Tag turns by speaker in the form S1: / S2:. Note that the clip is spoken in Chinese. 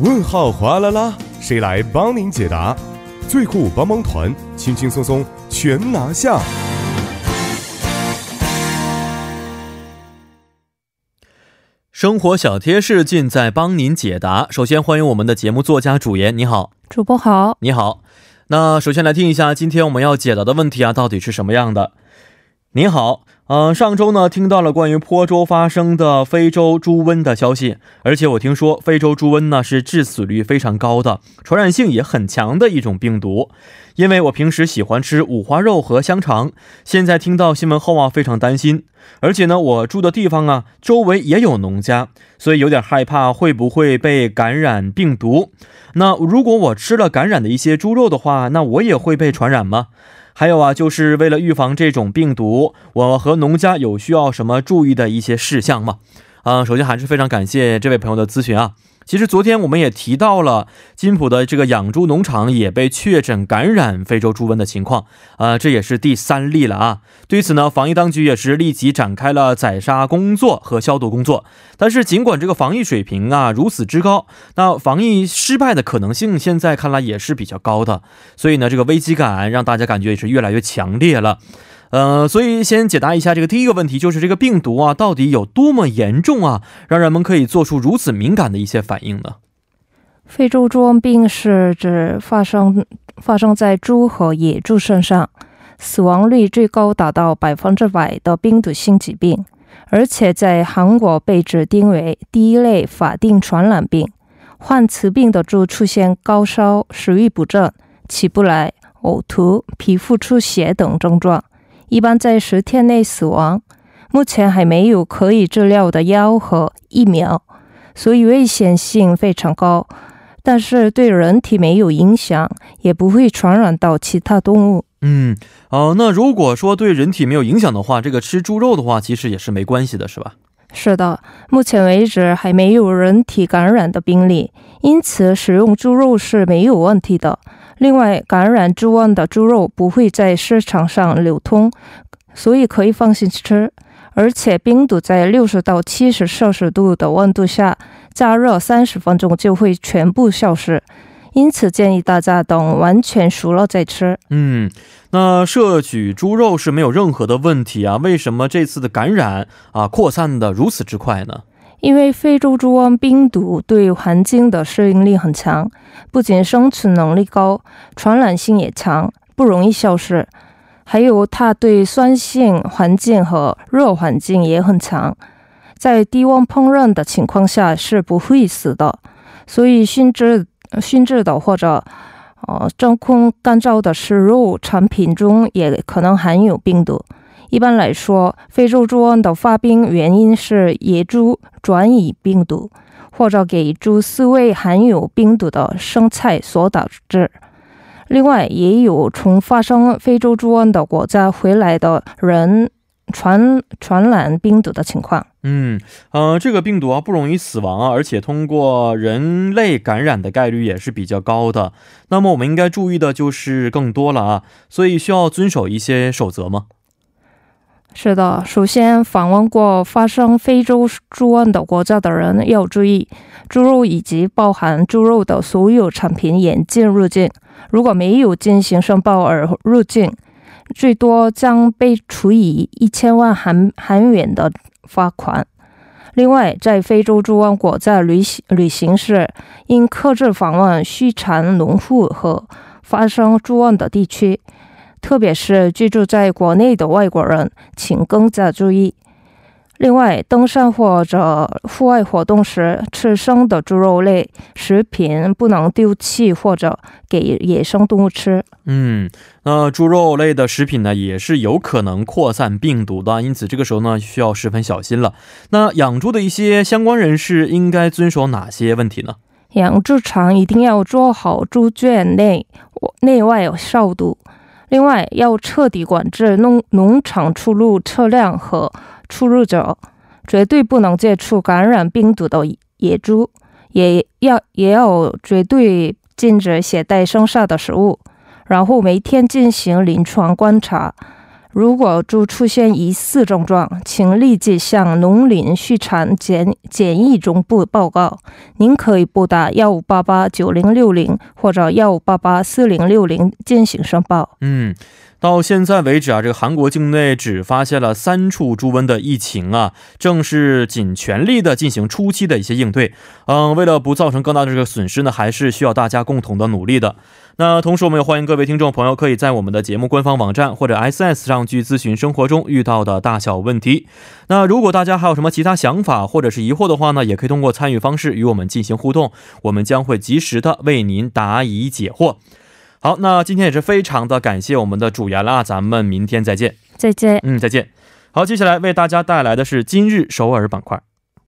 S1: 问号哗啦啦，谁来帮您解答？最酷帮帮团，轻轻松松全拿下。
S2: 生活小贴士尽在帮您解答。首先欢迎我们的节目作家主言，你好，
S3: 主播好，
S2: 你好。那首先来听一下今天我们要解答的问题啊，到底是什么样的？您好。嗯，上周呢听到了关于坡州发生的非洲猪瘟的消息，而且我听说非洲猪瘟呢是致死率非常高的，传染性也很强的一种病毒。因为我平时喜欢吃五花肉和香肠，现在听到新闻后啊非常担心，而且呢我住的地方啊周围也有农家，所以有点害怕会不会被感染病毒。那如果我吃了感染的一些猪肉的话，那我也会被传染吗？还有啊，就是为了预防这种病毒，我和农家有需要什么注意的一些事项吗？啊，首先还是非常感谢这位朋友的咨询啊。其实昨天我们也提到了金浦的这个养猪农场也被确诊感染非洲猪瘟的情况，啊，这也是第三例了啊。对此呢，防疫当局也是立即展开了宰杀工作和消毒工作。但是尽管这个防疫水平啊如此之高，那防疫失败的可能性现在看来也是比较高的。所以呢，这个危机感让大家感觉也是越来越强烈了。呃，所以先解答一下这个第一个问题，就是这个病毒啊，到底有多么严重啊，让人们可以做出如此敏感的一些反应呢？
S3: 非洲猪瘟病是指发生发生在猪和野猪身上，死亡率最高达到百分之百的病毒性疾病，而且在韩国被指定为第一类法定传染病。患此病的猪出现高烧、食欲不振、起不来、呕吐、皮肤出血等症状。一般在十天内死亡，目前还没有可以治疗的药和疫苗，所以危险性非常高。但是对人体没有影响，也不会传染到其他动物。
S2: 嗯，哦，那如果说对人体没有影响的话，这个吃猪肉的话，其实也是没关系的，是吧？
S3: 是的，目前为止还没有人体感染的病例，因此使用猪肉是没有问题的。另外，感染猪瘟的猪肉不会在市场上流通，所以可以放心吃。而且，病毒在六十到七十摄氏度的温度下加热三十分钟就会全部消失。因此，建议大家等完全熟了再吃。
S2: 嗯，那摄取猪肉是没有任何的问题啊？为什么这次的感染啊扩散的如此之快呢？
S3: 因为非洲猪瘟病毒对环境的适应力很强，不仅生存能力高，传染性也强，不容易消失。还有它对酸性环境和热环境也很强，在低温烹饪的情况下是不会死的。所以熏制、熏制的或者呃真空干燥的食肉产品中也可能含有病毒。一般来说，非洲猪瘟的发病原因是野猪转移病毒，或者给猪饲喂含有病毒的生菜所导致。另外，也有从发生非洲猪瘟的国家回来的人传传染病毒的情况。
S2: 嗯，呃，这个病毒啊不容易死亡啊，而且通过人类感染的概率也是比较高的。那么我们应该注意的就是更多了啊，所以需要遵守一些守则吗？
S3: 是的，首先访问过发生非洲猪瘟的国家的人要注意，猪肉以及包含猪肉的所有产品严禁入境。如果没有进行申报而入境，最多将被处以一千万韩韩元的罚款。另外，在非洲猪瘟国家旅行旅行时，应克制访问畜产农户和发生猪瘟的地区。特别是居住在国内的外国人，请更加注意。另外，登山或者户外活动时，吃生的猪肉类食品不能丢弃或者给野生动物吃。
S2: 嗯，那猪肉类的食品呢，也是有可能扩散病毒的，因此这个时候呢，需要十分小心了。那养猪的一些相关人士应该遵守哪些问题呢？
S3: 养猪场一定要做好猪圈内内外消毒。另外，要彻底管制农农场出入车辆和出入者，绝对不能接触感染病毒的野猪，也要也要绝对禁止携带生杀的食物。然后每天进行临床观察，如果猪出现疑似症状，请立即向农林畜产检检疫中部报告。您可以拨打幺五八八九零六零或者幺五八八四零六零进行申报。
S2: 嗯。到现在为止啊，这个韩国境内只发现了三处猪瘟的疫情啊，正是尽全力的进行初期的一些应对。嗯，为了不造成更大的这个损失呢，还是需要大家共同的努力的。那同时，我们也欢迎各位听众朋友可以在我们的节目官方网站或者 S S 上去咨询生活中遇到的大小问题。那如果大家还有什么其他想法或者是疑惑的话呢，也可以通过参与方式与我们进行互动，我们将会及时的为您答疑解惑。好，那今天也是非常的感谢我们的主研了，咱们明天再见。
S3: 再见。
S2: 嗯，再见。好，接下来为大家带来的是今日首尔板块。